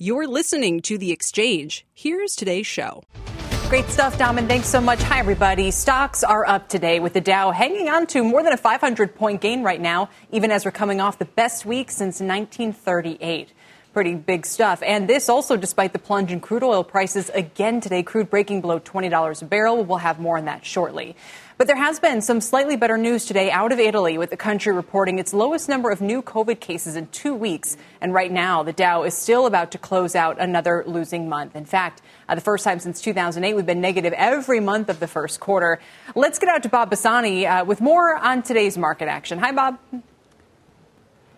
You're listening to The Exchange. Here's today's show. Great stuff, Dom, and thanks so much. Hi, everybody. Stocks are up today with the Dow hanging on to more than a 500 point gain right now, even as we're coming off the best week since 1938 pretty big stuff. And this also despite the plunge in crude oil prices again today, crude breaking below $20 a barrel. We'll have more on that shortly. But there has been some slightly better news today out of Italy, with the country reporting its lowest number of new COVID cases in two weeks. And right now, the Dow is still about to close out another losing month. In fact, uh, the first time since 2008, we've been negative every month of the first quarter. Let's get out to Bob Pisani uh, with more on today's market action. Hi, Bob.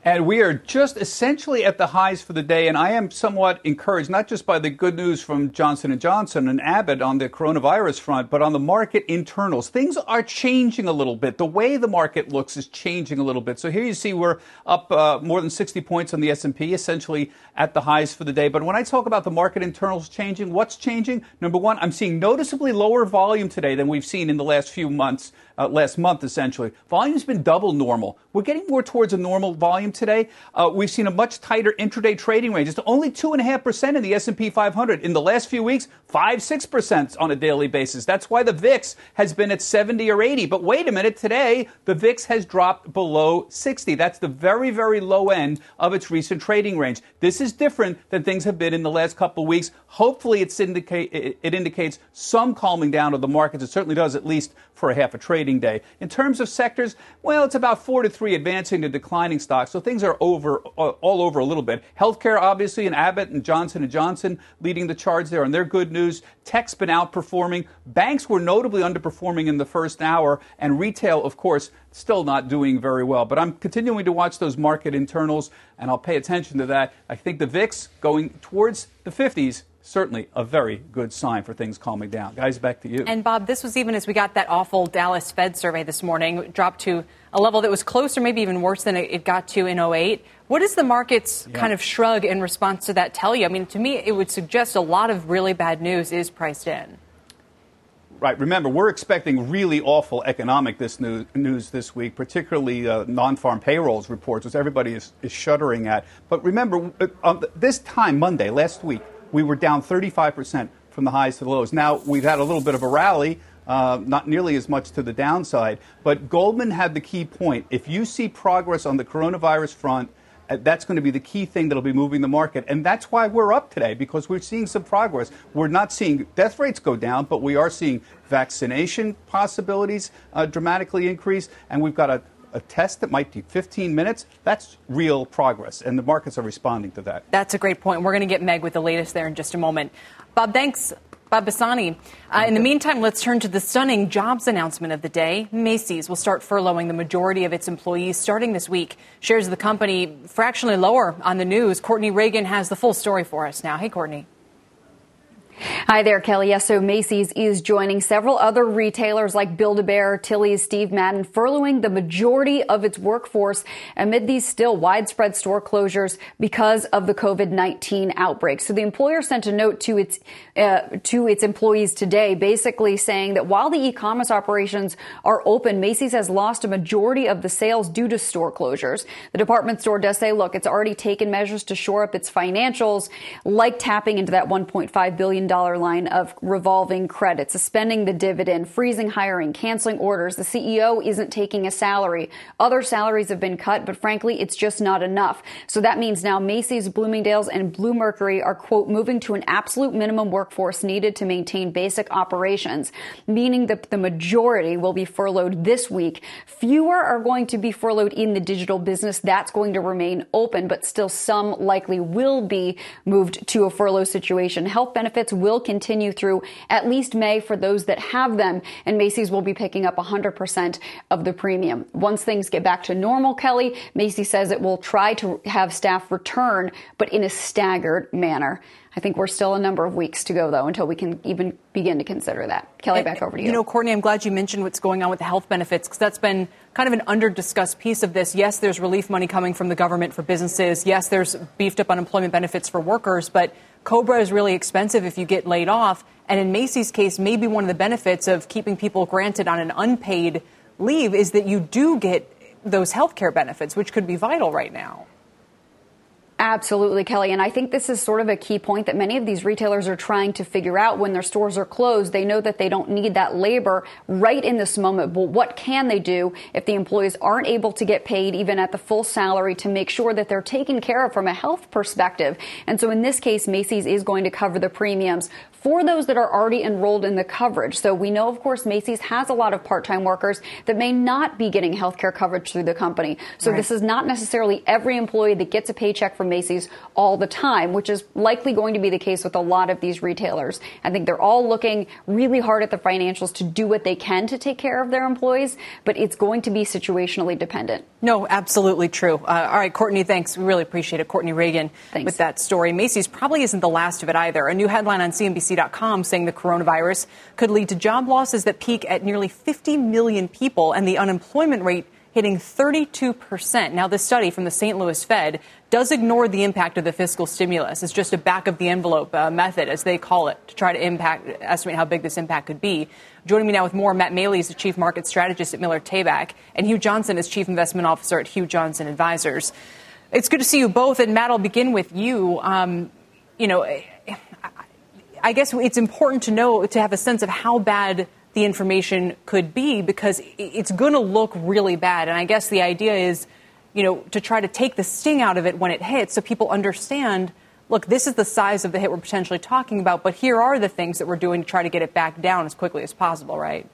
And we are just essentially at the highs for the day, and I am somewhat encouraged not just by the good news from Johnson and Johnson and Abbott on the coronavirus front, but on the market internals. Things are changing a little bit. The way the market looks is changing a little bit. So here you see we're up uh, more than 60 points on the S&P, essentially at the highs for the day. But when I talk about the market internals changing, what's changing? Number one, I'm seeing noticeably lower volume today than we've seen in the last few months uh, last month, essentially. Volume's been double normal. We're getting more towards a normal volume today. Uh, we've seen a much tighter intraday trading range. It's only two and a half percent in the S&P 500. In the last few weeks, five, six percent on a daily basis. That's why the VIX has been at 70 or 80. But wait a minute, today the VIX has dropped below 60. That's the very, very low end of its recent trading range. This is different than things have been in the last couple weeks. Hopefully, it indicates some calming down of the markets. It certainly does, at least for a half a trading day. In terms of sectors, well, it's about four to three advancing to declining stocks. So things are over uh, all over a little bit. Healthcare, obviously, and Abbott and Johnson and Johnson leading the charge there, and they're good news. Tech's been outperforming. Banks were notably underperforming in the first hour, and retail, of course, still not doing very well. But I'm continuing to watch those market internals, and I'll pay attention to that. I think the VIX going towards the 50s certainly a very good sign for things calming down. Guys, back to you. And Bob, this was even as we got that awful Dallas Fed survey this morning, dropped to a level that was closer, maybe even worse than it got to in 08. What does the market's yeah. kind of shrug in response to that tell you? I mean, to me, it would suggest a lot of really bad news is priced in. Right. Remember, we're expecting really awful economic this news, news this week, particularly uh, non-farm payrolls reports, which everybody is, is shuddering at. But remember, uh, this time Monday last week, we were down 35% from the highs to the lows. Now, we've had a little bit of a rally, uh, not nearly as much to the downside, but Goldman had the key point. If you see progress on the coronavirus front, uh, that's going to be the key thing that'll be moving the market. And that's why we're up today, because we're seeing some progress. We're not seeing death rates go down, but we are seeing vaccination possibilities uh, dramatically increase. And we've got a a test that might take 15 minutes, that's real progress, and the markets are responding to that. That's a great point. We're going to get Meg with the latest there in just a moment. Bob, thanks. Bob Pisani. Uh, in the meantime, let's turn to the stunning jobs announcement of the day. Macy's will start furloughing the majority of its employees starting this week. Shares of the company fractionally lower on the news. Courtney Reagan has the full story for us now. Hey, Courtney. Hi there, Kelly. Yes, so Macy's is joining several other retailers like Build-A-Bear, Tilly's, Steve Madden, furloughing the majority of its workforce amid these still widespread store closures because of the COVID-19 outbreak. So the employer sent a note to its uh, to its employees today, basically saying that while the e-commerce operations are open, Macy's has lost a majority of the sales due to store closures. The department store does say, look, it's already taken measures to shore up its financials, like tapping into that 1.5 billion line of revolving credit, suspending the dividend, freezing hiring, canceling orders. The CEO isn't taking a salary. Other salaries have been cut, but frankly, it's just not enough. So that means now Macy's, Bloomingdale's, and Blue Mercury are, quote, moving to an absolute minimum workforce needed to maintain basic operations, meaning that the majority will be furloughed this week. Fewer are going to be furloughed in the digital business. That's going to remain open, but still some likely will be moved to a furlough situation. Health benefits will continue through at least May for those that have them, and Macy's will be picking up 100% of the premium. Once things get back to normal, Kelly, Macy says it will try to have staff return, but in a staggered manner. I think we're still a number of weeks to go, though, until we can even begin to consider that. Kelly, back over to you. You know, Courtney, I'm glad you mentioned what's going on with the health benefits because that's been kind of an under discussed piece of this. Yes, there's relief money coming from the government for businesses. Yes, there's beefed up unemployment benefits for workers, but COBRA is really expensive if you get laid off. And in Macy's case, maybe one of the benefits of keeping people granted on an unpaid leave is that you do get those health care benefits, which could be vital right now. Absolutely, Kelly. And I think this is sort of a key point that many of these retailers are trying to figure out when their stores are closed. They know that they don't need that labor right in this moment. But what can they do if the employees aren't able to get paid even at the full salary to make sure that they're taken care of from a health perspective? And so in this case, Macy's is going to cover the premiums for those that are already enrolled in the coverage. So we know, of course, Macy's has a lot of part-time workers that may not be getting health care coverage through the company. So right. this is not necessarily every employee that gets a paycheck from Macy's all the time, which is likely going to be the case with a lot of these retailers. I think they're all looking really hard at the financials to do what they can to take care of their employees, but it's going to be situationally dependent. No, absolutely true. Uh, all right, Courtney, thanks. We really appreciate it. Courtney Reagan thanks. with that story. Macy's probably isn't the last of it either. A new headline on CNBC CNBC.com saying the coronavirus could lead to job losses that peak at nearly 50 million people and the unemployment rate hitting 32%. Now, this study from the St. Louis Fed does ignore the impact of the fiscal stimulus. It's just a back of the envelope uh, method, as they call it, to try to impact, estimate how big this impact could be. Joining me now with more, Matt Maley is the chief market strategist at Miller Tabak, and Hugh Johnson is chief investment officer at Hugh Johnson Advisors. It's good to see you both, and Matt, I'll begin with you. Um, you know, I guess it's important to know to have a sense of how bad the information could be because it's going to look really bad. And I guess the idea is, you know, to try to take the sting out of it when it hits so people understand look, this is the size of the hit we're potentially talking about, but here are the things that we're doing to try to get it back down as quickly as possible, right?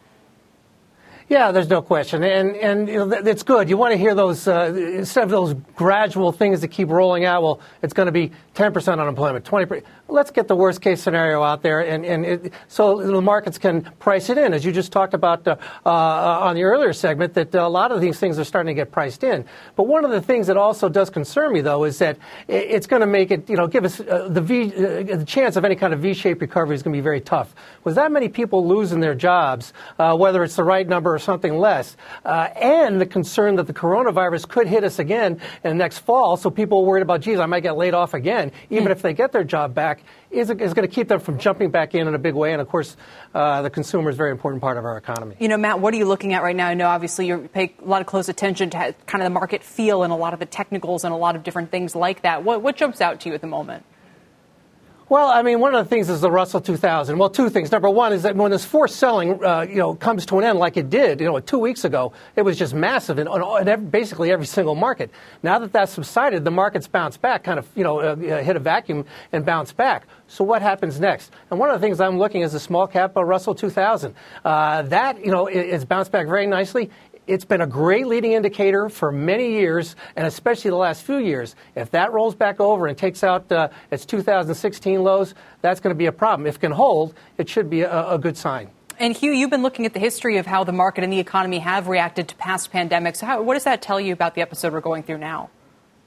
Yeah, there's no question, and and you know, it's good. You want to hear those uh, instead of those gradual things that keep rolling out. Well, it's going to be 10% unemployment, 20%. Let's get the worst case scenario out there, and and it, so the markets can price it in, as you just talked about uh, uh, on the earlier segment. That a lot of these things are starting to get priced in. But one of the things that also does concern me, though, is that it's going to make it, you know, give us uh, the V, uh, the chance of any kind of V-shaped recovery is going to be very tough. With that many people losing their jobs, uh, whether it's the right number or something less, uh, and the concern that the coronavirus could hit us again in next fall. So people are worried about, geez, I might get laid off again, even mm. if they get their job back, is, is going to keep them from jumping back in in a big way. And of course, uh, the consumer is a very important part of our economy. You know, Matt, what are you looking at right now? I know obviously you pay a lot of close attention to kind of the market feel and a lot of the technicals and a lot of different things like that. What, what jumps out to you at the moment? Well, I mean, one of the things is the Russell 2000. Well, two things. Number one is that when this forced selling, uh, you know, comes to an end like it did, you know, two weeks ago, it was just massive in, in every, basically every single market. Now that that's subsided, the market's bounced back, kind of, you know, uh, hit a vacuum and bounced back. So what happens next? And one of the things I'm looking is the small cap Russell 2000. Uh, that, you know, is bounced back very nicely it's been a great leading indicator for many years, and especially the last few years. If that rolls back over and takes out uh, its 2016 lows, that's going to be a problem. If it can hold, it should be a, a good sign. And Hugh, you've been looking at the history of how the market and the economy have reacted to past pandemics. How, what does that tell you about the episode we're going through now?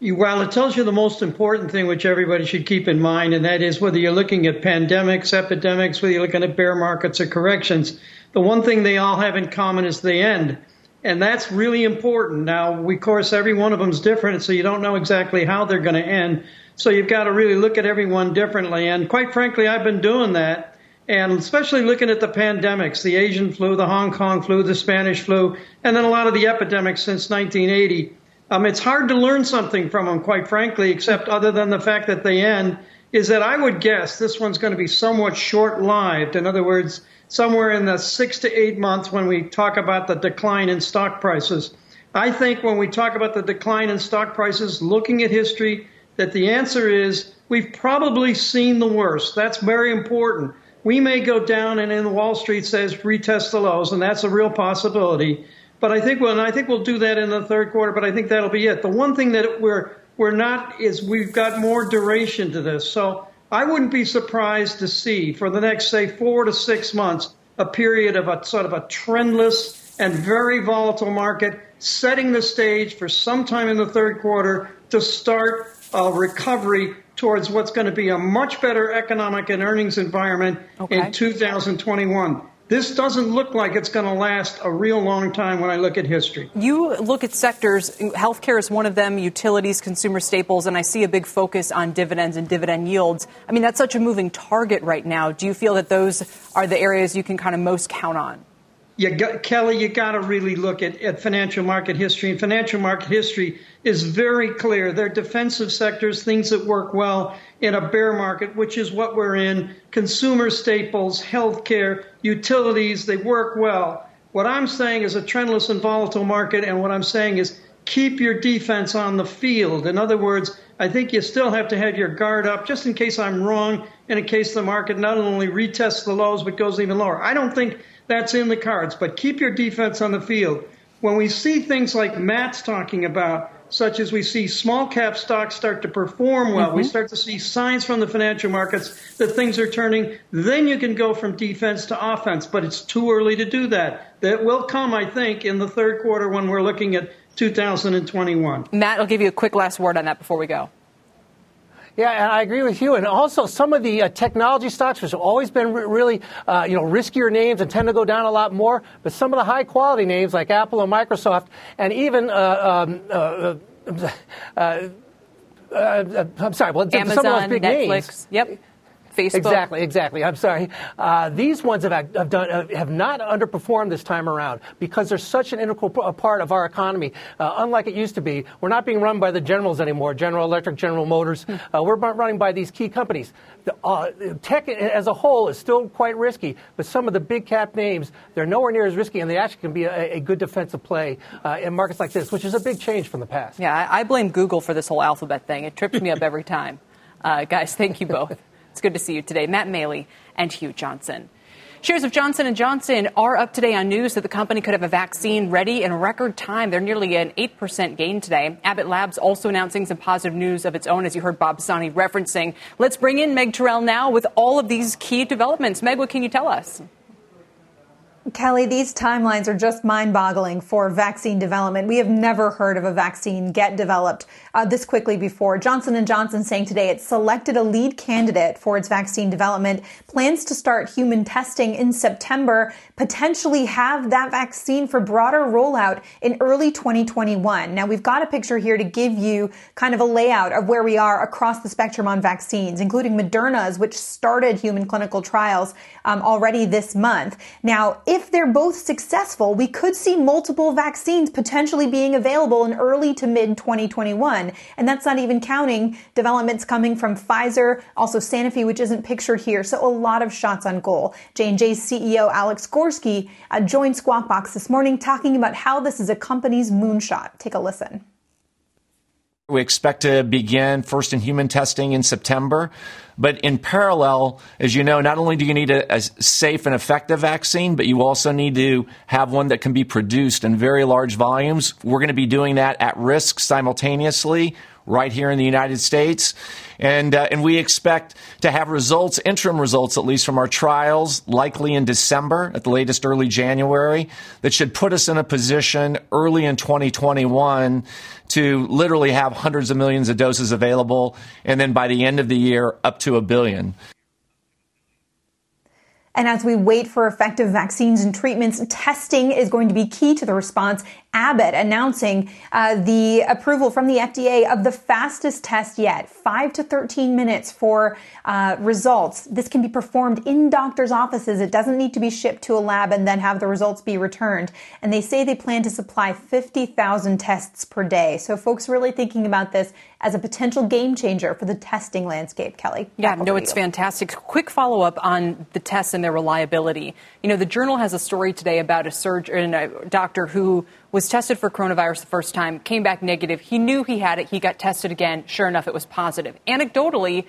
Well, it tells you the most important thing, which everybody should keep in mind, and that is whether you're looking at pandemics, epidemics, whether you're looking at bear markets or corrections, the one thing they all have in common is the end. And that's really important. Now, we, of course, every one of them is different, so you don't know exactly how they're going to end. So you've got to really look at everyone differently. And quite frankly, I've been doing that. And especially looking at the pandemics, the Asian flu, the Hong Kong flu, the Spanish flu, and then a lot of the epidemics since 1980. Um, it's hard to learn something from them, quite frankly, except other than the fact that they end, is that I would guess this one's going to be somewhat short lived. In other words, somewhere in the six to eight months when we talk about the decline in stock prices. I think when we talk about the decline in stock prices, looking at history, that the answer is we've probably seen the worst. That's very important. We may go down and in Wall Street says retest the lows, and that's a real possibility. But I think well, I think we'll do that in the third quarter. But I think that'll be it. The one thing that we're we're not is we've got more duration to this. So I wouldn't be surprised to see for the next, say, four to six months, a period of a sort of a trendless and very volatile market, setting the stage for sometime in the third quarter to start a recovery towards what's going to be a much better economic and earnings environment okay. in 2021 this doesn't look like it's going to last a real long time when I look at history. You look at sectors, healthcare is one of them, utilities, consumer staples, and I see a big focus on dividends and dividend yields. I mean, that's such a moving target right now. Do you feel that those are the areas you can kind of most count on? You got, Kelly, you got to really look at, at financial market history. And financial market history is very clear. They're defensive sectors, things that work well in a bear market, which is what we're in. Consumer staples, healthcare, utilities, they work well. What I'm saying is a trendless and volatile market. And what I'm saying is keep your defense on the field. In other words, I think you still have to have your guard up just in case I'm wrong and in case the market not only retests the lows but goes even lower. I don't think that's in the cards. But keep your defense on the field. When we see things like Matt's talking about, such as we see small cap stocks start to perform well, mm-hmm. we start to see signs from the financial markets that things are turning, then you can go from defense to offense. But it's too early to do that. That will come, I think, in the third quarter when we're looking at 2021. Matt, I'll give you a quick last word on that before we go. Yeah, and I agree with you. And also, some of the uh, technology stocks, which have always been re- really, uh, you know, riskier names and tend to go down a lot more. But some of the high quality names like Apple and Microsoft, and even uh, um, uh, uh, uh, I'm sorry, well, Amazon, some of those big Netflix. names. Yep. Facebook. Exactly, exactly. I'm sorry. Uh, these ones have, have, done, uh, have not underperformed this time around because they're such an integral part of our economy. Uh, unlike it used to be, we're not being run by the generals anymore General Electric, General Motors. Hmm. Uh, we're running by these key companies. The, uh, tech as a whole is still quite risky, but some of the big cap names, they're nowhere near as risky, and they actually can be a, a good defensive play uh, in markets like this, which is a big change from the past. Yeah, I, I blame Google for this whole alphabet thing. It trips me up every time. guys, thank you both. It's good to see you today, Matt Maley and Hugh Johnson. Shares of Johnson & Johnson are up today on news that the company could have a vaccine ready in record time. They're nearly an 8% gain today. Abbott Labs also announcing some positive news of its own, as you heard Bob Pisani referencing. Let's bring in Meg Tirrell now with all of these key developments. Meg, what can you tell us? Kelly, these timelines are just mind boggling for vaccine development. We have never heard of a vaccine get developed uh, this quickly before. Johnson & Johnson saying today it selected a lead candidate for its vaccine development, plans to start human testing in September, potentially have that vaccine for broader rollout in early 2021. Now we've got a picture here to give you kind of a layout of where we are across the spectrum on vaccines, including Moderna's, which started human clinical trials um, already this month. Now, if they're both successful, we could see multiple vaccines potentially being available in early to mid 2021. And that's not even counting developments coming from Pfizer, also Sanofi, which isn't pictured here. So a lot of shots on goal. J&J's CEO Alex Gorsky joined Squawk Box this morning talking about how this is a company's moonshot. Take a listen. We expect to begin first in human testing in September. But in parallel, as you know, not only do you need a, a, safe and effective vaccine, but you also need to have one that can be produced in very large volumes. We're going to be doing that at risk simultaneously right here in the United States. And, uh, and we expect to have results, interim results at least from our trials, likely in December, at the latest early January, that should put us in a position early in 2021 to literally have hundreds of millions of doses available, and then by the end of the year, up to a billion. And as we wait for effective vaccines and treatments, testing is going to be key to the response Abbott announcing uh, the approval from the FDA of the fastest test yet, 5 to 13 minutes for uh, results. This can be performed in doctors' offices. It doesn't need to be shipped to a lab and then have the results be returned. And they say they plan to supply 50,000 tests per day. So folks really thinking about this as a potential game changer for the testing landscape, Kelly. Yeah, no, it's fantastic. Quick follow up on the tests and their reliability. You know, the Journal has a story today about a surgeon, a doctor who was tested for coronavirus the first time, came back negative. He knew he had it. He got tested again. Sure enough, it was positive. Anecdotally,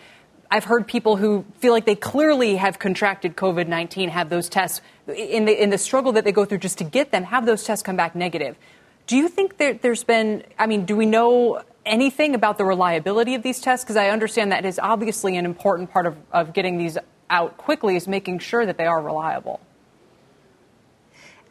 I've heard people who feel like they clearly have contracted COVID 19 have those tests in the, in the struggle that they go through just to get them, have those tests come back negative. Do you think that there, has been, I mean, do we know anything about the reliability of these tests? Because I understand that is obviously an important part of, of getting these out quickly is making sure that they are reliable.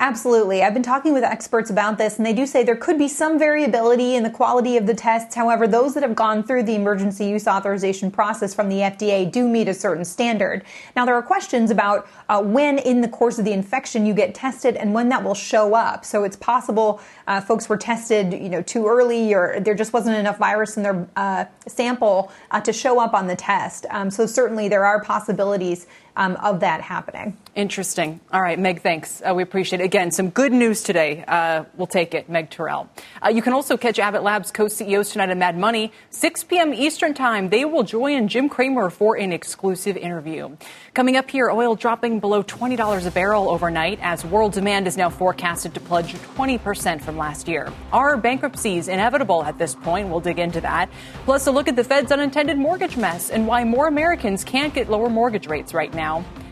Absolutely. I've been talking with experts about this, and they do say there could be some variability in the quality of the tests. However, those that have gone through the emergency use authorization process from the FDA do meet a certain standard. Now, there are questions about uh, when in the course of the infection you get tested and when that will show up. So it's possible uh, folks were tested, you know, too early, or there just wasn't enough virus in their uh, sample uh, to show up on the test. Um, so certainly there are possibilities um, of that happening. Interesting. All right, Meg, thanks. Uh, we appreciate it. Again, some good news today. Uh, we'll take it, Meg Tirrell. Uh, you can also catch Abbott Labs co CEOs tonight on Mad Money, 6 p.m. Eastern Time. They will join Jim Cramer for an exclusive interview. Coming up here, oil dropping below $20 a barrel overnight as world demand is now forecasted to plunge 20% from last year. Are bankruptcies inevitable at this point? We'll dig into that. Plus, a look at the Fed's unintended mortgage mess and why more Americans can't get lower mortgage rates right now.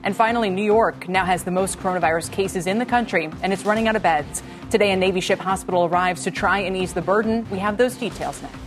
And finally, New York now has the most coronavirus cases in the country, and it's running out of beds. Today, a Navy ship hospital arrives to try and ease the burden. We have those details next.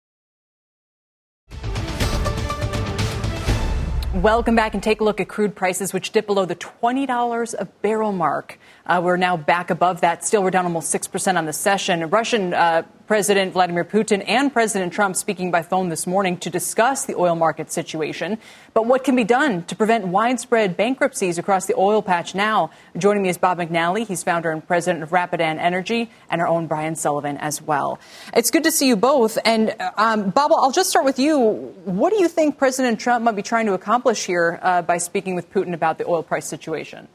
Welcome back and take a look at crude prices, which dip below the $20 a barrel mark. Uh, we're now back above that. Still, we're down almost 6% on the session. Russian uh, President Vladimir Putin and President Trump speaking by phone this morning to discuss the oil market situation. But what can be done to prevent widespread bankruptcies across the oil patch now? Joining me is Bob McNally. He's founder and president of Rapidan Energy, and our own Brian Sullivan as well. It's good to see you both. And um, Bob, I'll just start with you. What do you think President Trump might be trying to accomplish here uh, by speaking with Putin about the oil price situation?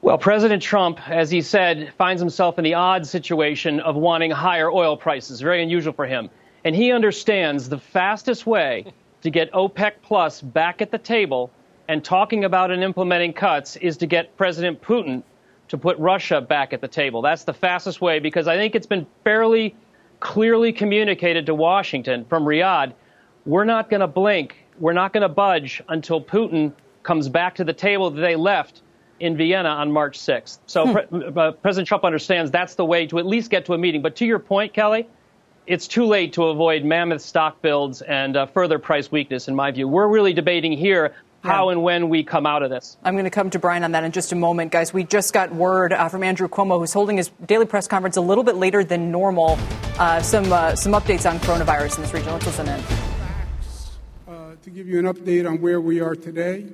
Well, President Trump, as he said, finds himself in the odd situation of wanting higher oil prices. Very unusual for him. And he understands the fastest way to get OPEC Plus back at the table and talking about and implementing cuts is to get President Putin to put Russia back at the table. That's the fastest way because I think it's been fairly clearly communicated to Washington from Riyadh we're not going to blink, we're not going to budge until Putin comes back to the table that they left in Vienna on March 6th. So hmm. Pre- uh, President Trump understands that's the way to at least get to a meeting. But to your point, Kelly, it's too late to avoid mammoth stock builds and uh, further price weakness, in my view. We're really debating here how and when we come out of this. I'm going to come to Brian on that in just a moment, guys. We just got word uh, from Andrew Cuomo, who's holding his daily press conference a little bit later than normal. Uh, some uh, some updates on coronavirus in this region. Let's listen in. Uh, to give you an update on where we are today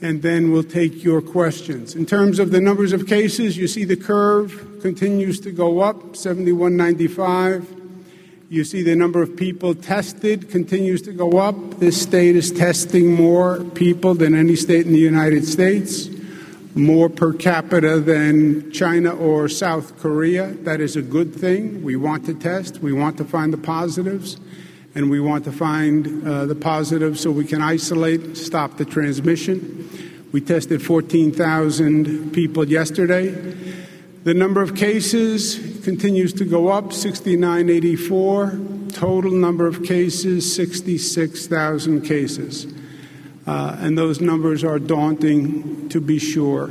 and then we'll take your questions. In terms of the numbers of cases, you see the curve continues to go up, 7195. You see the number of people tested continues to go up. This state is testing more people than any state in the United States, more per capita than China or South Korea. That is a good thing. We want to test, we want to find the positives and we want to find uh, the positive so we can isolate, stop the transmission. We tested 14,000 people yesterday. The number of cases continues to go up 6984. Total number of cases 66,000 cases. Uh, and those numbers are daunting to be sure.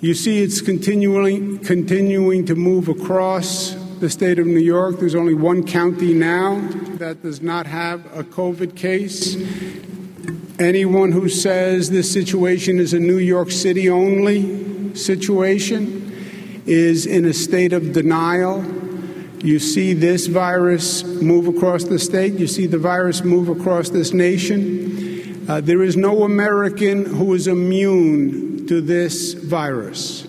You see, it's continuing, continuing to move across the state of New York. There's only one county now that does not have a COVID case. Anyone who says this situation is a New York City only situation is in a state of denial. You see this virus move across the state, you see the virus move across this nation. Uh, there is no American who is immune to this virus.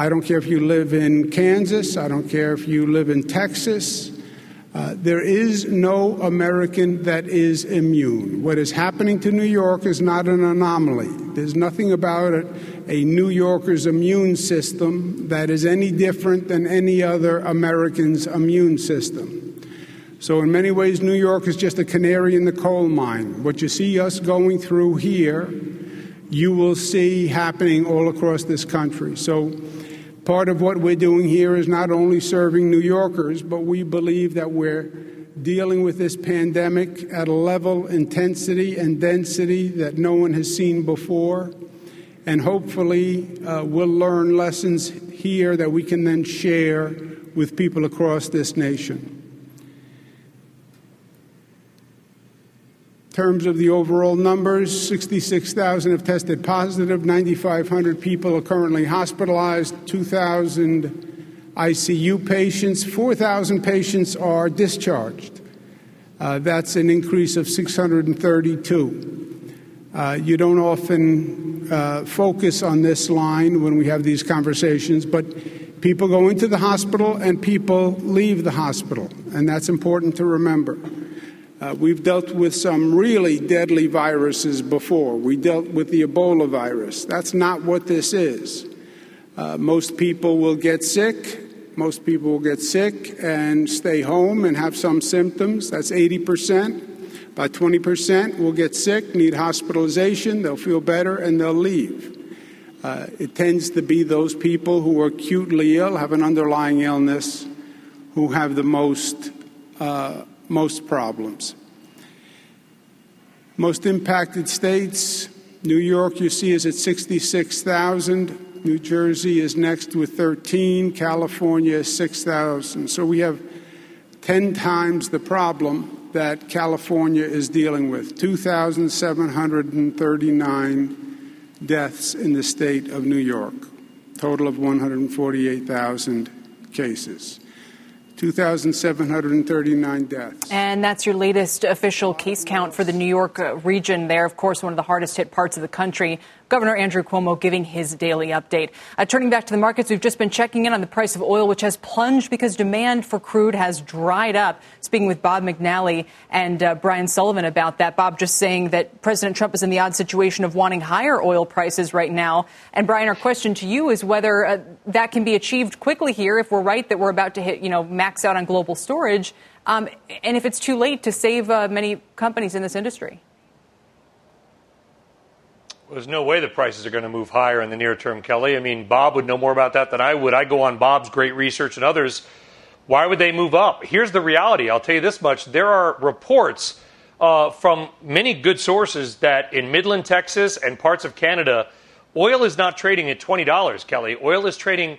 I don't care if you live in Kansas, I don't care if you live in Texas. Uh, there is no American that is immune. What is happening to New York is not an anomaly. There's nothing about it a New Yorker's immune system that is any different than any other American's immune system. So, in many ways, New York is just a canary in the coal mine. What you see us going through here, you will see happening all across this country. So, part of what we're doing here is not only serving New Yorkers, but we believe that we're dealing with this pandemic at a level, intensity, and density that no one has seen before. And hopefully, uh, we'll learn lessons here that we can then share with people across this nation. Terms of the overall numbers, 66,000 have tested positive, 9,500 people are currently hospitalized, 2,000 ICU patients, 4,000 patients are discharged. Uh, that's an increase of 632. Uh, you don't often uh, focus on this line when we have these conversations, but people go into the hospital and people leave the hospital, and that's important to remember. Uh, we've dealt with some really deadly viruses before. We dealt with the Ebola virus. That's not what this is. Uh, most people will get sick. Most people will get sick and stay home and have some symptoms. That's 80%. About 20% will get sick, need hospitalization, they'll feel better, and they'll leave. Uh, it tends to be those people who are acutely ill, have an underlying illness, who have the most uh, most problems. Most impacted states, New York, you see, is at 66,000. New Jersey is next with 13. California is 6,000. So we have 10 times the problem that California is dealing with 2,739 deaths in the state of New York, total of 148,000 cases. 2,739 deaths. And that's your latest official case count for the New York uh, region there. Of course, one of the hardest hit parts of the country. Governor Andrew Cuomo giving his daily update. Uh, turning back to the markets, we've just been checking in on the price of oil, which has plunged because demand for crude has dried up. Speaking with Bob McNally and uh, Brian Sullivan about that. Bob just saying that President Trump is in the odd situation of wanting higher oil prices right now. And Brian, our question to you is whether uh, that can be achieved quickly here if we're right that we're about to hit, you know, max out on global storage, um, and if it's too late to save uh, many companies in this industry. There's no way the prices are going to move higher in the near term, Kelly. I mean, Bob would know more about that than I would. I go on Bob's great research and others. Why would they move up? Here's the reality. I'll tell you this much. There are reports uh, from many good sources that in Midland, Texas, and parts of Canada, oil is not trading at $20, Kelly. Oil is trading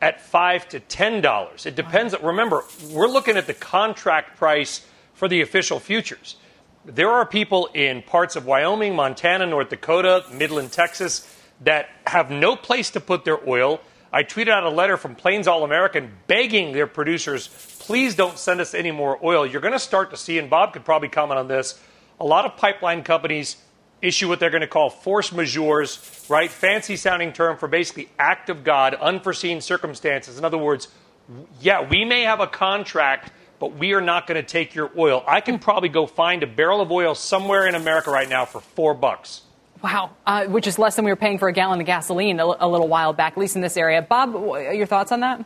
at 5 to $10. It depends. Remember, we're looking at the contract price for the official futures there are people in parts of Wyoming, Montana, North Dakota, Midland, Texas that have no place to put their oil. I tweeted out a letter from Plains All American begging their producers, please don't send us any more oil. You're going to start to see, and Bob could probably comment on this, a lot of pipeline companies issue what they're going to call force majeures, right? Fancy sounding term for basically act of God, unforeseen circumstances. In other words, yeah, we may have a contract but we are not going to take your oil. I can probably go find a barrel of oil somewhere in America right now for four bucks. Wow, uh, which is less than we were paying for a gallon of gasoline a, a little while back, at least in this area. Bob, your thoughts on that?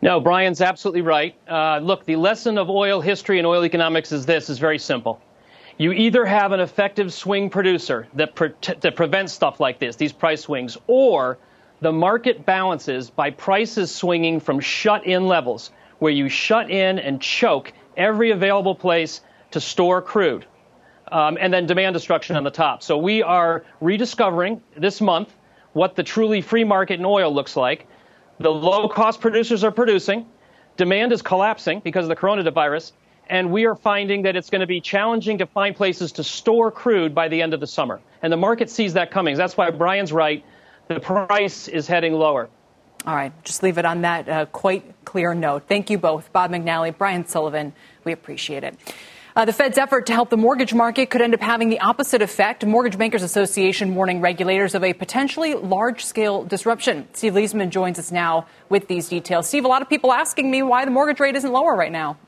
No, Brian's absolutely right. Uh, look, the lesson of oil history and oil economics is this: is very simple. You either have an effective swing producer that, pre- that prevents stuff like this, these price swings, or the market balances by prices swinging from shut-in levels where you shut in and choke every available place to store crude. Um, and then demand destruction on the top. So we are rediscovering this month what the truly free market in oil looks like. The low cost producers are producing. Demand is collapsing because of the coronavirus. And we are finding that it's going to be challenging to find places to store crude by the end of the summer. And the market sees that coming. That's why Brian's right. The price is heading lower. All right, just leave it on that uh, quite clear note. Thank you both, Bob McNally, Brian Sullivan. We appreciate it. Uh, the Fed's effort to help the mortgage market could end up having the opposite effect. Mortgage Bankers Association warning regulators of a potentially large scale disruption. Steve Liesman joins us now with these details. Steve, a lot of people asking me why the mortgage rate isn't lower right now.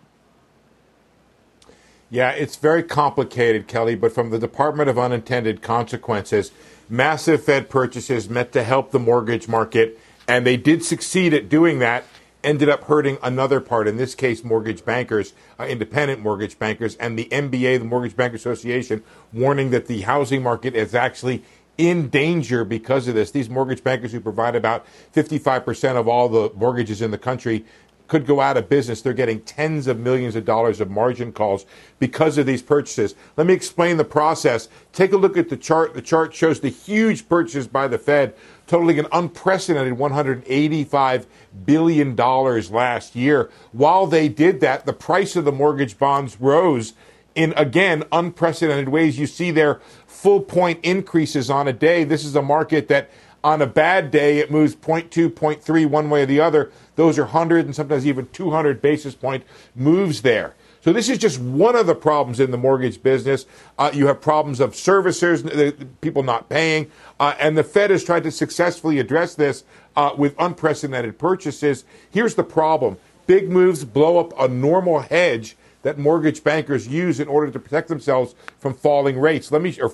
Yeah, it's very complicated, Kelly, but from the Department of Unintended Consequences, massive Fed purchases meant to help the mortgage market, and they did succeed at doing that. Ended up hurting another part, in this case, mortgage bankers, uh, independent mortgage bankers, and the MBA, the Mortgage Banker Association, warning that the housing market is actually in danger because of this. These mortgage bankers who provide about 55% of all the mortgages in the country could go out of business. They're getting tens of millions of dollars of margin calls because of these purchases. Let me explain the process. Take a look at the chart. The chart shows the huge purchases by the Fed, totaling an unprecedented $185 billion last year. While they did that, the price of the mortgage bonds rose in, again, unprecedented ways. You see there full point increases on a day. This is a market that on a bad day, it moves 0.2, 0.3 one way or the other. Those are 100 and sometimes even 200 basis point moves there. So this is just one of the problems in the mortgage business. Uh, you have problems of servicers, the people not paying, uh, and the Fed has tried to successfully address this uh, with unprecedented purchases. Here's the problem: big moves blow up a normal hedge that mortgage bankers use in order to protect themselves from falling rates. Let me or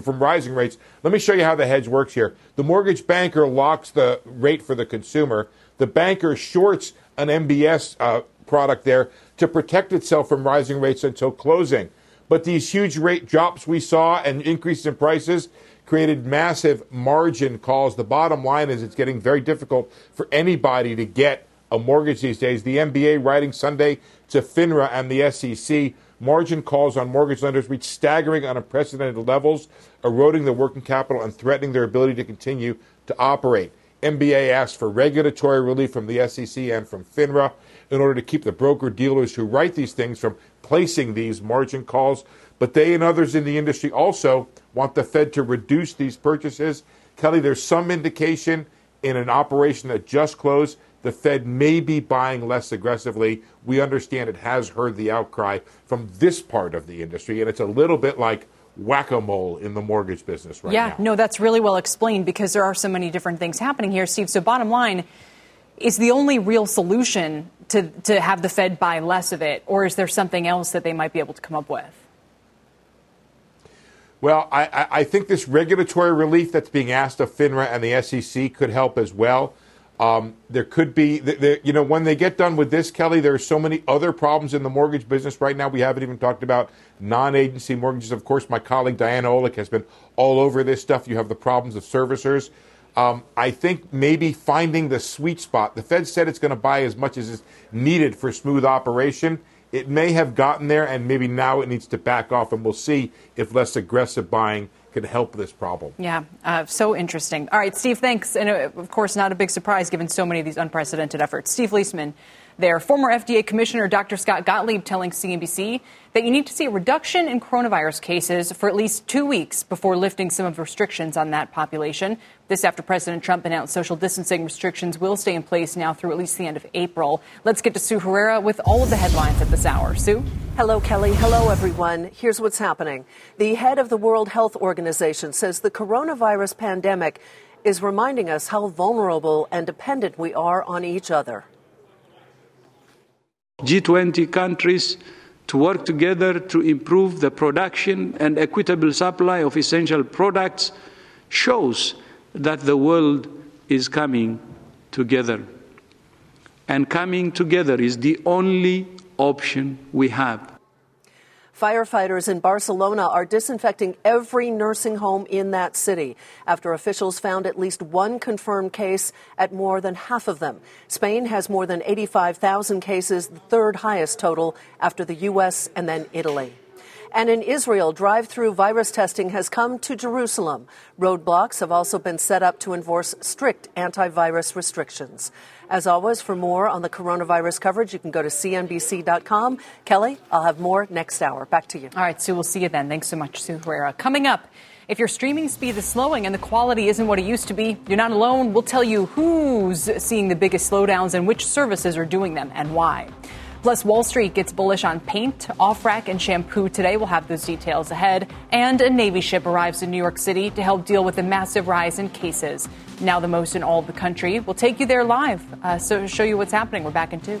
from rising rates. Let me show you how the hedge works here. The mortgage banker locks the rate for the consumer. The banker shorts an MBS uh, product there to protect itself from rising rates until closing. But these huge rate drops we saw and increases in prices created massive margin calls. The bottom line is it's getting very difficult for anybody to get a mortgage these days. The MBA writing Sunday to FINRA and the SEC. Margin calls on mortgage lenders reached staggering unprecedented levels, eroding their working capital and threatening their ability to continue to operate. MBA asked for regulatory relief from the SEC and from FINRA in order to keep the broker dealers who write these things from placing these margin calls. But they and others in the industry also want the Fed to reduce these purchases. Kelly, there's some indication in an operation that just closed the Fed may be buying less aggressively. We understand it has heard the outcry from this part of the industry, and it's a little bit like whack a mole in the mortgage business right yeah, now. Yeah, no, that's really well explained because there are so many different things happening here, Steve. So, bottom line, is the only real solution to, to have the Fed buy less of it, or is there something else that they might be able to come up with? Well, I, I think this regulatory relief that's being asked of FINRA and the SEC could help as well. Um, there could be, you know, when they get done with this, Kelly, there are so many other problems in the mortgage business right now. We haven't even talked about non agency mortgages. Of course, my colleague Diana Olick has been all over this stuff. You have the problems of servicers. Um, I think maybe finding the sweet spot. The Fed said it's going to buy as much as is needed for smooth operation. It may have gotten there, and maybe now it needs to back off, and we'll see if less aggressive buying could help this problem. Yeah, uh, so interesting. All right, Steve, thanks. And uh, of course, not a big surprise given so many of these unprecedented efforts. Steve Liesman there. Former FDA Commissioner Dr. Scott Gottlieb telling CNBC that you need to see a reduction in coronavirus cases for at least two weeks before lifting some of restrictions on that population. This after President Trump announced social distancing restrictions will stay in place now through at least the end of April. Let's get to Sue Herrera with all of the headlines at this hour. Sue? Hello, Kelly. Hello, everyone. Here's what's happening. The head of the World Health Organization says the coronavirus pandemic is reminding us how vulnerable and dependent we are on each other. G20 countries to work together to improve the production and equitable supply of essential products shows that the world is coming together. And coming together is the only option we have. Firefighters in Barcelona are disinfecting every nursing home in that city after officials found at least one confirmed case at more than half of them. Spain has more than 85,000 cases, the third highest total after the U.S. and then Italy. And in Israel, drive through virus testing has come to Jerusalem. Roadblocks have also been set up to enforce strict antivirus restrictions. As always, for more on the coronavirus coverage, you can go to CNBC.com. Kelly, I'll have more next hour. Back to you. All right, Sue, we'll see you then. Thanks so much, Sue Herrera. Coming up, if your streaming speed is slowing and the quality isn't what it used to be, you're not alone. We'll tell you who's seeing the biggest slowdowns and which services are doing them and why. Plus, Wall Street gets bullish on paint, off rack, and shampoo today. We'll have those details ahead. And a Navy ship arrives in New York City to help deal with the massive rise in cases. Now, the most in all the country. We'll take you there live, uh, so show you what's happening. We're back in two.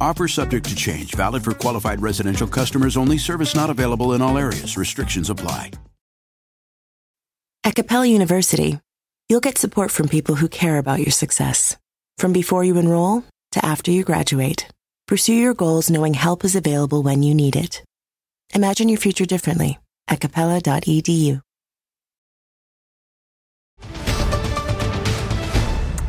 Offer subject to change, valid for qualified residential customers only, service not available in all areas. Restrictions apply. At Capella University, you'll get support from people who care about your success. From before you enroll to after you graduate, pursue your goals knowing help is available when you need it. Imagine your future differently at capella.edu.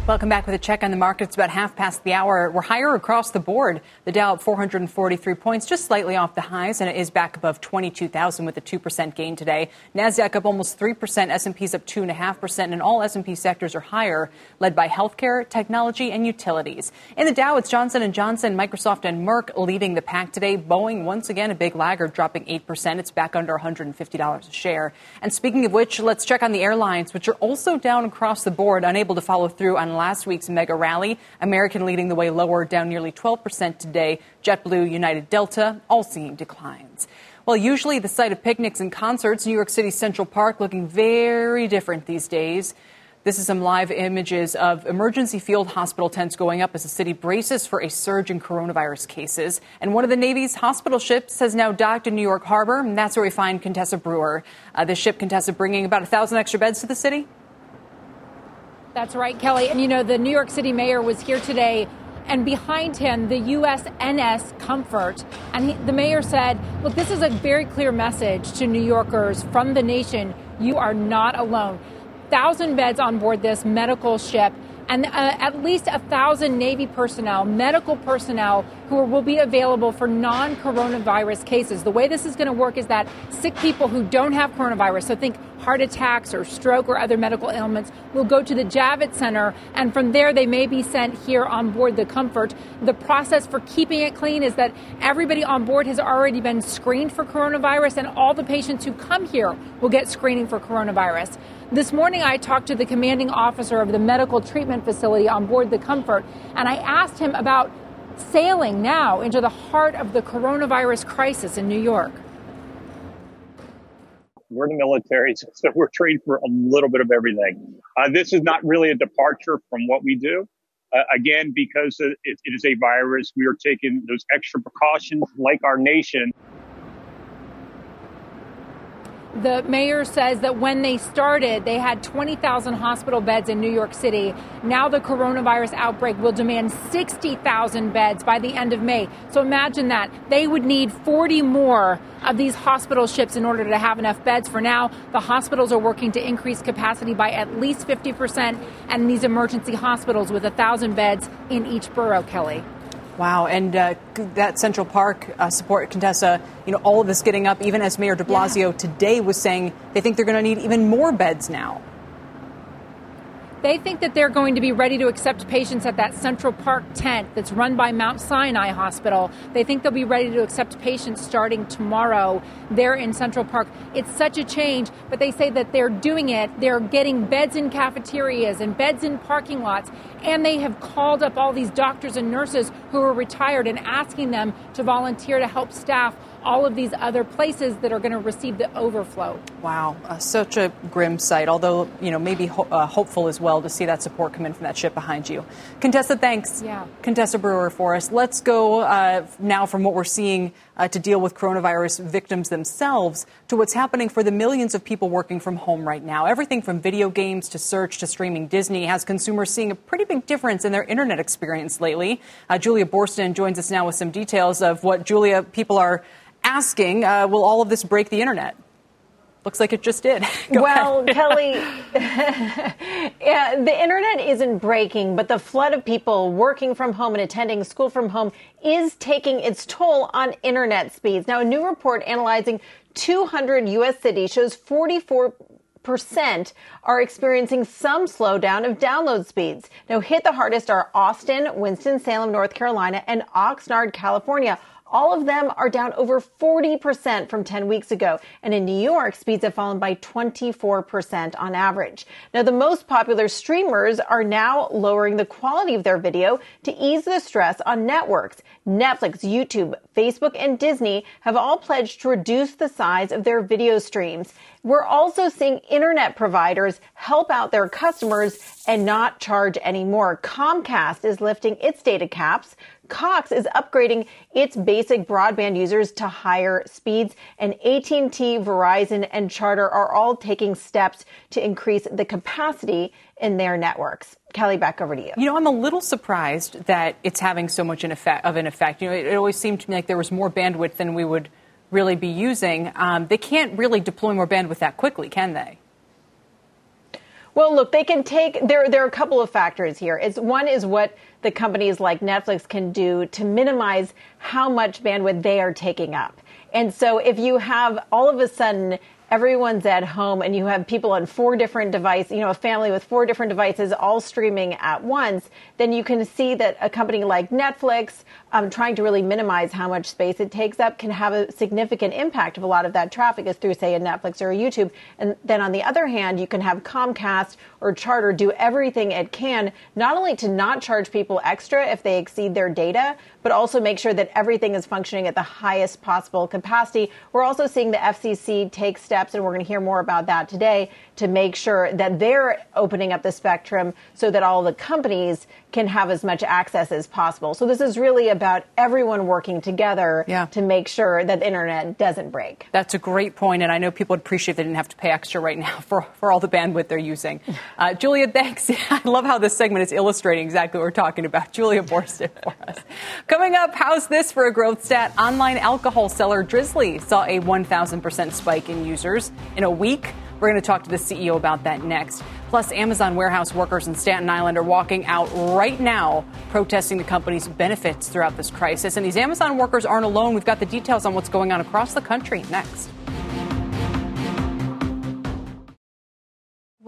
Welcome back with a check on the markets about half past the hour. We're higher across the board. The Dow up 443 points, just slightly off the highs, and it is back above 22,000 with a 2% gain today. Nasdaq up almost 3%, S&P's up 2.5%, and all S&P sectors are higher, led by healthcare, technology, and utilities. In the Dow, it's Johnson & Johnson, Microsoft, and Merck leading the pack today. Boeing, once again, a big laggard, dropping 8%. It's back under $150 a share. And speaking of which, let's check on the airlines, which are also down across the board, unable to follow through on last week's mega rally. American leading the way lower, down nearly 12% today. JetBlue, United Delta, all seeing declines. Well, usually the site of picnics and concerts, New York City Central Park looking very different these days. This is some live images of emergency field hospital tents going up as the city braces for a surge in coronavirus cases. And one of the Navy's hospital ships has now docked in New York Harbor, and that's where we find Contessa Brewer. Uh, this ship, Contessa, bringing about a thousand extra beds to the city. That's right, Kelly. And you know, the New York City mayor was here today, and behind him, the USNS Comfort. And he, the mayor said, Look, this is a very clear message to New Yorkers from the nation. You are not alone. Thousand beds on board this medical ship and uh, at least a thousand Navy personnel, medical personnel, who will be available for non coronavirus cases. The way this is going to work is that sick people who don't have coronavirus, so think heart attacks or stroke or other medical ailments, will go to the Javits Center, and from there they may be sent here on board the Comfort. The process for keeping it clean is that everybody on board has already been screened for coronavirus, and all the patients who come here will get screening for coronavirus. This morning, I talked to the commanding officer of the medical treatment facility on board the Comfort, and I asked him about sailing now into the heart of the coronavirus crisis in New York. We're the military, so we're trained for a little bit of everything. Uh, this is not really a departure from what we do. Uh, again, because it, it is a virus, we are taking those extra precautions like our nation. The mayor says that when they started, they had 20,000 hospital beds in New York City. Now the coronavirus outbreak will demand 60,000 beds by the end of May. So imagine that. They would need 40 more of these hospital ships in order to have enough beds. For now, the hospitals are working to increase capacity by at least 50%, and these emergency hospitals with 1,000 beds in each borough, Kelly. Wow, and uh, that Central Park uh, support, Contessa, you know, all of this getting up, even as Mayor de Blasio yeah. today was saying they think they're going to need even more beds now. They think that they're going to be ready to accept patients at that Central Park tent that's run by Mount Sinai Hospital. They think they'll be ready to accept patients starting tomorrow there in Central Park. It's such a change, but they say that they're doing it. They're getting beds in cafeterias and beds in parking lots, and they have called up all these doctors and nurses who are retired and asking them to volunteer to help staff all of these other places that are going to receive the overflow. Wow, uh, such a grim sight, although, you know, maybe ho- uh, hopeful as well to see that support come in from that ship behind you. Contessa, thanks. Yeah. Contessa Brewer for us. Let's go uh, now from what we're seeing uh, to deal with coronavirus victims themselves to what's happening for the millions of people working from home right now. Everything from video games to search to streaming Disney has consumers seeing a pretty big difference in their internet experience lately. Uh, Julia Boorstin joins us now with some details of what Julia people are asking, uh, will all of this break the internet? Looks like it just did. well, Kelly, yeah, the internet isn't breaking, but the flood of people working from home and attending school from home is taking its toll on internet speeds. Now, a new report analyzing 200 U.S. cities shows 44 percent are experiencing some slowdown of download speeds. Now, hit the hardest are Austin, Winston-Salem, North Carolina, and Oxnard, California All of them are down over 40% from 10 weeks ago. And in New York, speeds have fallen by 24% on average. Now, the most popular streamers are now lowering the quality of their video to ease the stress on networks. Netflix, YouTube, Facebook, and Disney have all pledged to reduce the size of their video streams. We're also seeing internet providers help out their customers and not charge any more. Comcast is lifting its data caps. Cox is upgrading its basic broadband users to higher speeds and AT&T, Verizon and Charter are all taking steps to increase the capacity in their networks. Kelly, back over to you. You know, I'm a little surprised that it's having so much an effect, of an effect. You know, it, it always seemed to me like there was more bandwidth than we would really be using. Um, they can't really deploy more bandwidth that quickly, can they? Well, look, they can take there. There are a couple of factors here. It's one is what the companies like Netflix can do to minimize how much bandwidth they are taking up. And so, if you have all of a sudden everyone's at home and you have people on four different devices, you know, a family with four different devices all streaming at once, then you can see that a company like Netflix, um, trying to really minimize how much space it takes up, can have a significant impact if a lot of that traffic is through, say, a Netflix or a YouTube. And then on the other hand, you can have Comcast or Charter do everything it can, not only to not charge people extra if they exceed their data, but also make sure that everything is functioning at the highest possible capacity. We're also seeing the FCC take steps, and we're going to hear more about that today, to make sure that they're opening up the spectrum so that all the companies can have as much access as possible. So this is really about everyone working together yeah. to make sure that the internet doesn't break. That's a great point, and I know people would appreciate they didn't have to pay extra right now for, for all the bandwidth they're using. Uh, Julia, thanks. I love how this segment is illustrating exactly what we're talking about. Julia Boorstin for us. Coming up, how's this for a growth stat? Online alcohol seller Drizly saw a 1,000% spike in users in a week. We're going to talk to the CEO about that next. Plus, Amazon warehouse workers in Staten Island are walking out right now protesting the company's benefits throughout this crisis. And these Amazon workers aren't alone. We've got the details on what's going on across the country next.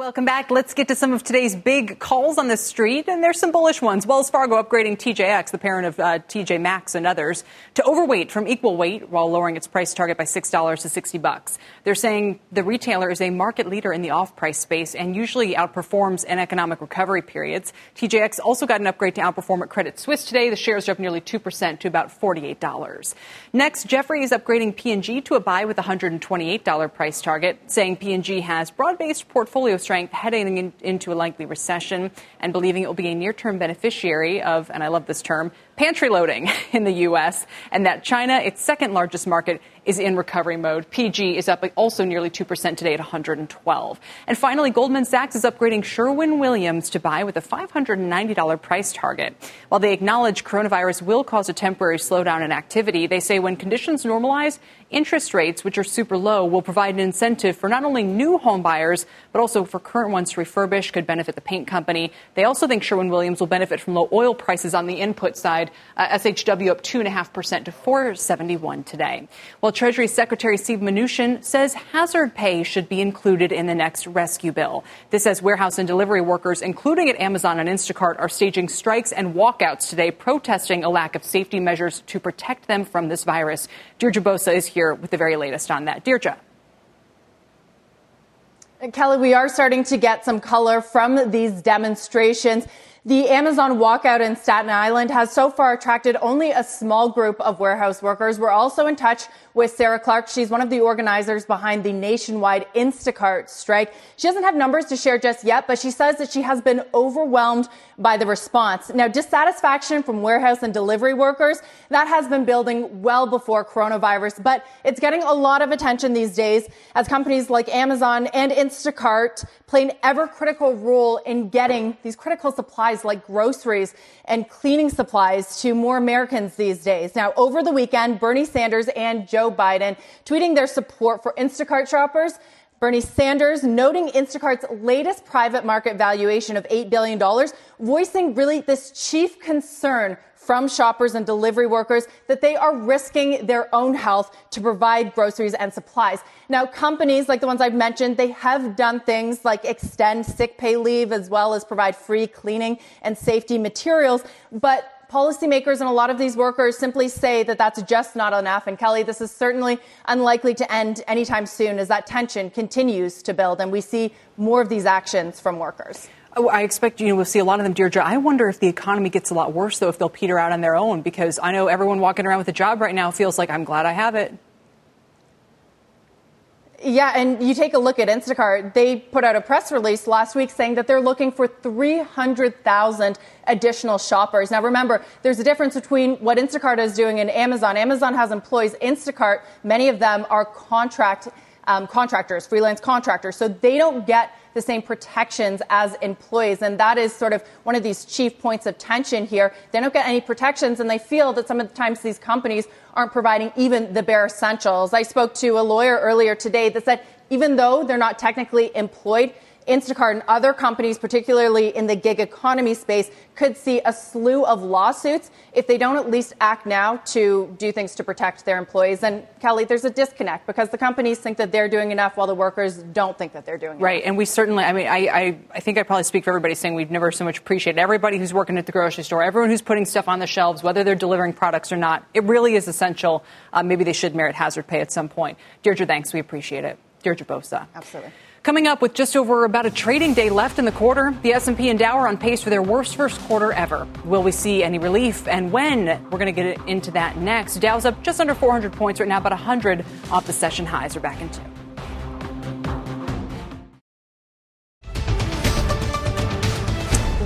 Welcome back. Let's get to some of today's big calls on the street, and there's some bullish ones. Wells Fargo upgrading TJX, the parent of uh, TJ Maxx and others, to overweight from equal weight while lowering its price target by six dollars to sixty bucks. They're saying the retailer is a market leader in the off-price space and usually outperforms in economic recovery periods. TJX also got an upgrade to outperform at Credit Suisse today. The shares are up nearly two percent to about forty-eight dollars. Next, Jefferies is upgrading P&G to a buy with a hundred and twenty-eight dollar price target, saying P&G has broad-based portfolio strength heading in, into a likely recession and believing it will be a near term beneficiary of, and I love this term, pantry loading in the U.S., and that China, its second largest market, is in recovery mode. PG is up also nearly 2% today at 112. And finally, Goldman Sachs is upgrading Sherwin Williams to buy with a $590 price target. While they acknowledge coronavirus will cause a temporary slowdown in activity, they say when conditions normalize, interest rates, which are super low, will provide an incentive for not only new home buyers, but also for current ones to refurbish, could benefit the paint company. They also think Sherwin Williams will benefit from low oil prices on the input side. Uh, SHW up 2.5% to 471 today. Treasury Secretary Steve Mnuchin says hazard pay should be included in the next rescue bill. This as warehouse and delivery workers, including at Amazon and Instacart, are staging strikes and walkouts today, protesting a lack of safety measures to protect them from this virus. Deirdre Bosa is here with the very latest on that. Deirdre. Kelly, we are starting to get some color from these demonstrations. The Amazon walkout in Staten Island has so far attracted only a small group of warehouse workers. We're also in touch with Sarah Clark. She's one of the organizers behind the nationwide Instacart strike. She doesn't have numbers to share just yet, but she says that she has been overwhelmed by the response. Now, dissatisfaction from warehouse and delivery workers, that has been building well before coronavirus, but it's getting a lot of attention these days as companies like Amazon and Instacart play an ever critical role in getting these critical supplies like groceries and cleaning supplies to more Americans these days. Now, over the weekend, Bernie Sanders and Joe Biden tweeting their support for Instacart shoppers. Bernie Sanders noting Instacart's latest private market valuation of $8 billion, voicing really this chief concern from shoppers and delivery workers that they are risking their own health to provide groceries and supplies. Now, companies like the ones I've mentioned, they have done things like extend sick pay leave as well as provide free cleaning and safety materials, but policymakers and a lot of these workers simply say that that's just not enough. And Kelly, this is certainly unlikely to end anytime soon as that tension continues to build and we see more of these actions from workers. Oh, I expect you know we'll see a lot of them, Deirdre. I wonder if the economy gets a lot worse though, if they'll peter out on their own, because I know everyone walking around with a job right now feels like I'm glad I have it. Yeah, and you take a look at Instacart. They put out a press release last week saying that they're looking for 300,000 additional shoppers. Now, remember, there's a difference between what Instacart is doing and Amazon. Amazon has employees. Instacart, many of them are contract um, contractors, freelance contractors, so they don't get the same protections as employees. And that is sort of one of these chief points of tension here. They don't get any protections, and they feel that some of the times these companies aren't providing even the bare essentials. I spoke to a lawyer earlier today that said even though they're not technically employed, Instacart and other companies, particularly in the gig economy space, could see a slew of lawsuits if they don't at least act now to do things to protect their employees. And Kelly, there's a disconnect because the companies think that they're doing enough while the workers don't think that they're doing enough. Right. And we certainly, I mean, I, I, I think I probably speak for everybody saying we've never so much appreciated everybody who's working at the grocery store, everyone who's putting stuff on the shelves, whether they're delivering products or not. It really is essential. Uh, maybe they should merit hazard pay at some point. Deirdre, thanks. We appreciate it. Deirdre Bosa. Absolutely. Coming up with just over about a trading day left in the quarter, the S&P and Dow are on pace for their worst first quarter ever. Will we see any relief and when? We're going to get into that next. Dow's up just under 400 points right now, about 100 off the session highs. We're back in two.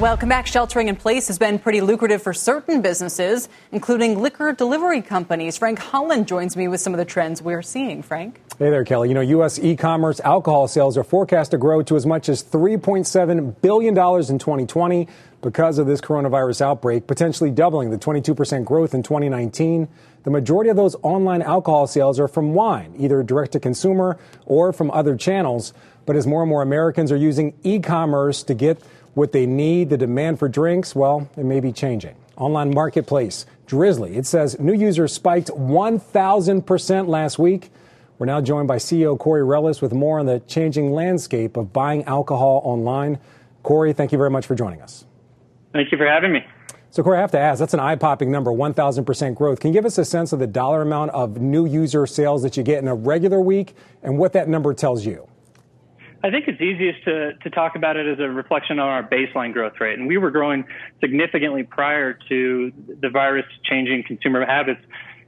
Welcome back. Sheltering in place has been pretty lucrative for certain businesses, including liquor delivery companies. Frank Holland joins me with some of the trends we're seeing. Frank? Hey there, Kelly. You know, U.S. e commerce alcohol sales are forecast to grow to as much as $3.7 billion in 2020 because of this coronavirus outbreak, potentially doubling the 22% growth in 2019. The majority of those online alcohol sales are from wine, either direct to consumer or from other channels. But as more and more Americans are using e commerce to get what they need, the demand for drinks, well, it may be changing. Online marketplace, Drizly, it says new users spiked 1,000% last week. We're now joined by CEO Cory Rellas with more on the changing landscape of buying alcohol online. Cory, thank you very much for joining us. Thank you for having me. So, Cory, I have to ask, that's an eye popping number, 1,000% growth. Can you give us a sense of the dollar amount of new user sales that you get in a regular week and what that number tells you? I think it's easiest to, to talk about it as a reflection on our baseline growth rate. And we were growing significantly prior to the virus changing consumer habits.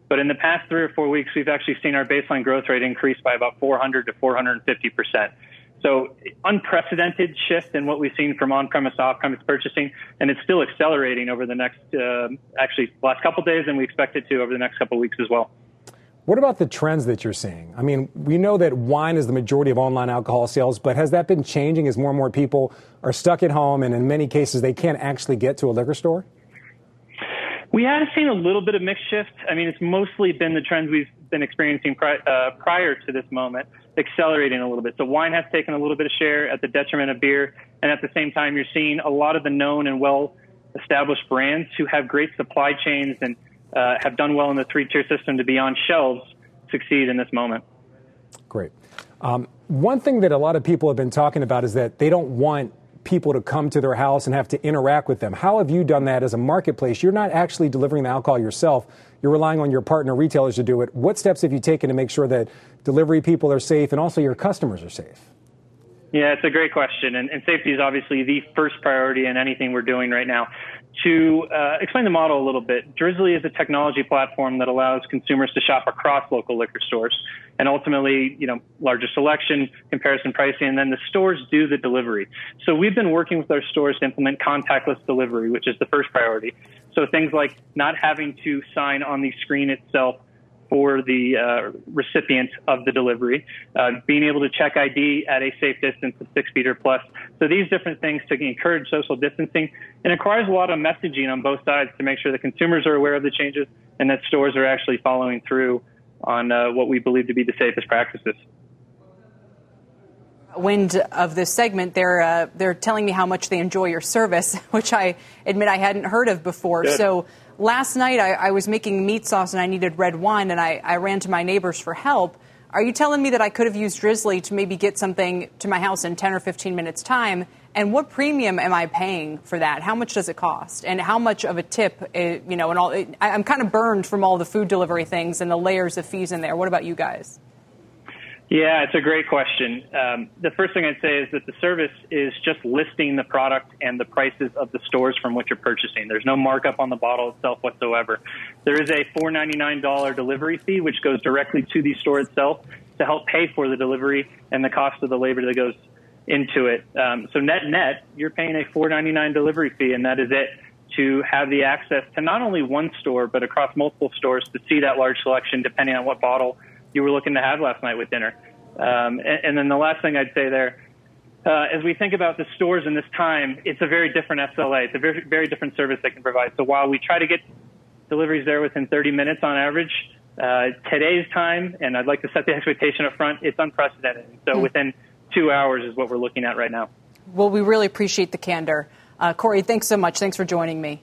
But in the past three or four weeks, we've actually seen our baseline growth rate increase by about 400 to 450 percent. So unprecedented shift in what we've seen from on-premise off-premise purchasing, and it's still accelerating over the next, uh, actually, last couple days, and we expect it to over the next couple weeks as well. What about the trends that you're seeing? I mean, we know that wine is the majority of online alcohol sales, but has that been changing as more and more people are stuck at home and in many cases they can't actually get to a liquor store? We have seen a little bit of mix shift. I mean, it's mostly been the trends we've been experiencing pri- uh, prior to this moment, accelerating a little bit. So wine has taken a little bit of share at the detriment of beer, and at the same time, you're seeing a lot of the known and well established brands who have great supply chains and uh, have done well in the three tier system to be on shelves succeed in this moment. Great. Um, one thing that a lot of people have been talking about is that they don't want people to come to their house and have to interact with them. How have you done that as a marketplace? You're not actually delivering the alcohol yourself. You're relying on your partner retailers to do it. What steps have you taken to make sure that delivery people are safe and also your customers are safe? Yeah, it's a great question. And, and safety is obviously the first priority in anything we're doing right now to uh, explain the model a little bit, Drizly is a technology platform that allows consumers to shop across local liquor stores and ultimately, you know, larger selection, comparison pricing, and then the stores do the delivery. So we've been working with our stores to implement contactless delivery, which is the first priority. So things like not having to sign on the screen itself for the uh, recipient of the delivery, uh, being able to check ID at a safe distance of six feet or plus. So these different things to encourage social distancing and requires a lot of messaging on both sides to make sure that consumers are aware of the changes and that stores are actually following through on uh, what we believe to be the safest practices. Wind of this segment, they're uh, they're telling me how much they enjoy your service, which I admit I hadn't heard of before. Good. So last night I, I, was making meat sauce and I needed red wine, and I, I ran to my neighbors for help. Are you telling me that I could have used Drizly to maybe get something to my house in 10 or 15 minutes time And what premium am I paying for that? How much does it cost? And how much of a tip, uh, you know, and all, I'm kind of burned from all the food delivery things and the layers of fees in there. What about you guys? Yeah, it's a great question. Um, the first thing I'd say is that the service is just listing the product and the prices of the stores from which you're purchasing. There's no markup on the bottle itself whatsoever. There is a $4.99 delivery fee, which goes directly to the store itself to help pay for the delivery and the cost of the labor that goes into it. Um, so net net, you're paying a $4.99 delivery fee, and that is it to have the access to not only one store but across multiple stores to see that large selection, depending on what bottle you were looking to have last night with dinner. Um, and, and, then the last thing I'd say there, uh, as we think about the stores in this time, it's a very different SLA. It's a very, very different service they can provide. So while we try to get deliveries there within 30 minutes on average, uh, today's time, and I'd like to set the expectation up front, it's unprecedented. So mm-hmm. within two hours is what we're looking at right now. Well, we really appreciate the candor. Uh, Cory, thanks so much. Thanks for joining me.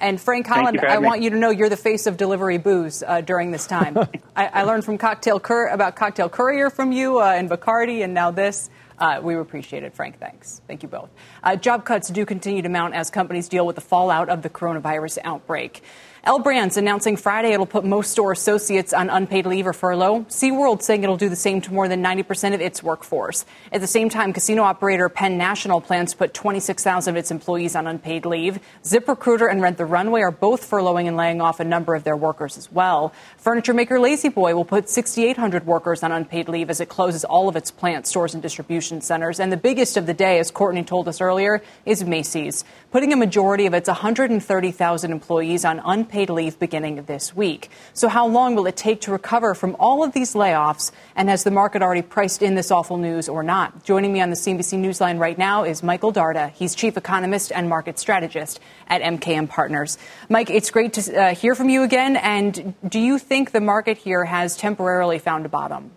And Frank Holland, I want you to know you're the face of delivery booze uh, during this time. I, I, learned from Cocktail Cur- about Cocktail Courier from you uh, and Bacardi, and now this. Uh, we appreciate it, Frank. Thanks. Thank you both. Uh, job cuts do continue to mount as companies deal with the fallout of the coronavirus outbreak. L Brands announcing Friday it'll put most store associates on unpaid leave or furlough. SeaWorld saying it'll do the same to more than 90% of its workforce. At the same time, casino operator Penn National plans to put 26,000 of its employees on unpaid leave. ZipRecruiter and Rent the Runway are both furloughing and laying off a number of their workers as well. Furniture maker La-Z-Boy will put 6,800 workers on unpaid leave as it closes all of its plants, stores, and distribution centers. And the biggest of the day, as Courtney told us earlier, is Macy's, putting a majority of its 130,000 employees on unpaid paid leave beginning this week. So, how long will it take to recover from all of these layoffs? And has the market already priced in this awful news or not? Joining me on the CNBC Newsline right now is Michael Darda. He's chief economist and market strategist at MKM Partners. Mike, it's great to uh, hear from you again. And do you think the market here has temporarily found a bottom?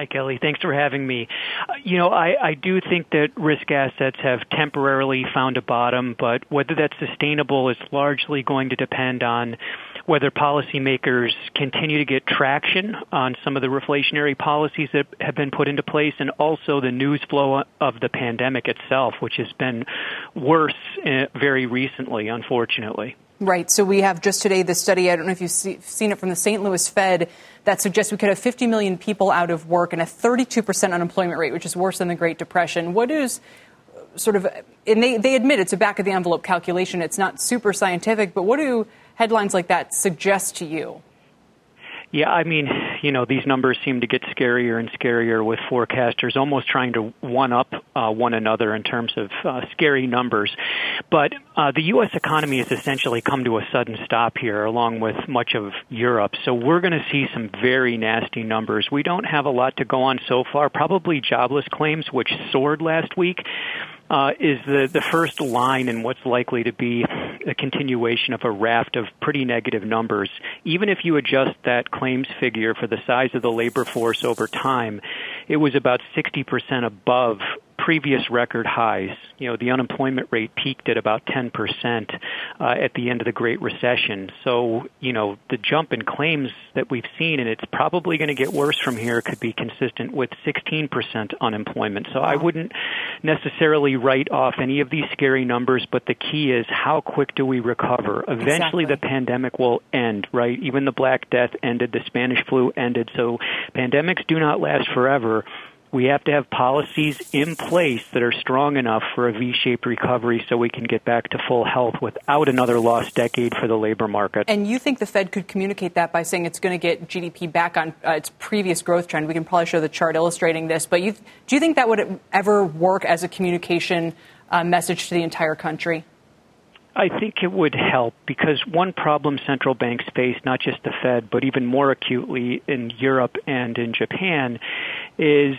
Hi, Kelly. Thanks for having me. Uh, you know, I, I do think that risk assets have temporarily found a bottom, but whether that's sustainable is largely going to depend on whether policymakers continue to get traction on some of the reflationary policies that have been put into place and also the news flow of the pandemic itself, which has been worse uh, very recently, unfortunately. Right. So we have just today the study. I don't know if you've seen it from the St. Louis Fed that suggests we could have 50 million people out of work and a 32% unemployment rate, which is worse than the Great Depression. What is uh, sort of, and they, they admit it's a back of the envelope calculation. It's not super scientific, but what do headlines like that suggest to you? Yeah, I mean, you know, these numbers seem to get scarier and scarier with forecasters almost trying to one up uh, one another in terms of uh, scary numbers. But uh, the U.S. economy has essentially come to a sudden stop here, along with much of Europe. So we're going to see some very nasty numbers. We don't have a lot to go on so far. Probably jobless claims, which soared last week uh, is the, the first line in what's likely to be a continuation of a raft of pretty negative numbers. Even if you adjust that claims figure for the size of the labor force over time, it was about 60% above previous record highs. You know, the unemployment rate peaked at about 10% uh, at the end of the Great Recession. So, you know, the jump in claims that we've seen, and it's probably going to get worse from here, could be consistent with 16% unemployment. So I wouldn't necessarily write off any of these scary numbers, but the key is how quick do we recover? Eventually exactly. the pandemic will end, right? Even the Black Death ended, the Spanish flu ended. So pandemics do not last forever we have to have policies in place that are strong enough for a V-shaped recovery so we can get back to full health without another lost decade for the labor market. And you think the Fed could communicate that by saying it's going to get GDP back on uh, its previous growth trend? We can probably show the chart illustrating this, but you, do you think that would ever work as a communication uh, message to the entire country? I think it would help because one problem central banks face, not just the Fed, but even more acutely in Europe and in Japan, is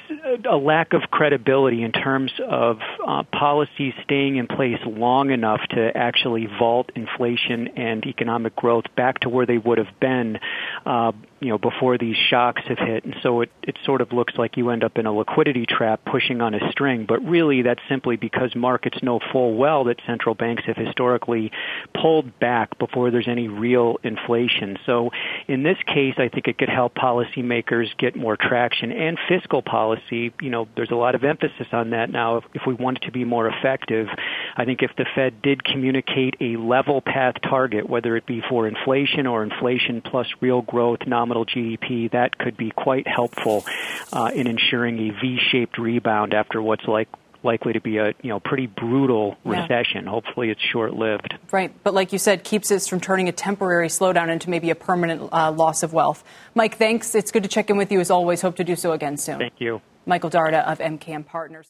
a lack of credibility in terms of uh, policies staying in place long enough to actually vault inflation and economic growth back to where they would have been uh, you know, before these shocks have hit. And so it, it sort of looks like you end up in a liquidity trap pushing on a string. But really, that's simply because markets know full well that central banks have historically pulled back before there's any real inflation. So in this case, I think it could help policymakers get more traction and fiscal policy. You know, there's a lot of emphasis on that now. If, if we want it to be more effective, I think if the Fed did communicate a level path target, whether it be for inflation or inflation plus real growth, nominal GDP, that could be quite helpful uh, in ensuring a V-shaped rebound after what's like likely to be a you know pretty brutal recession. Yeah. Hopefully, it's short lived. Right, but like you said, keeps us from turning a temporary slowdown into maybe a permanent uh, loss of wealth. Mike, thanks. It's good to check in with you as always. Hope to do so again soon. Thank you, Michael Darda of MKM Partners.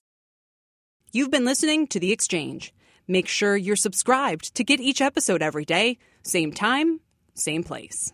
You've been listening to the Exchange. Make sure you're subscribed to get each episode every day, same time, same place.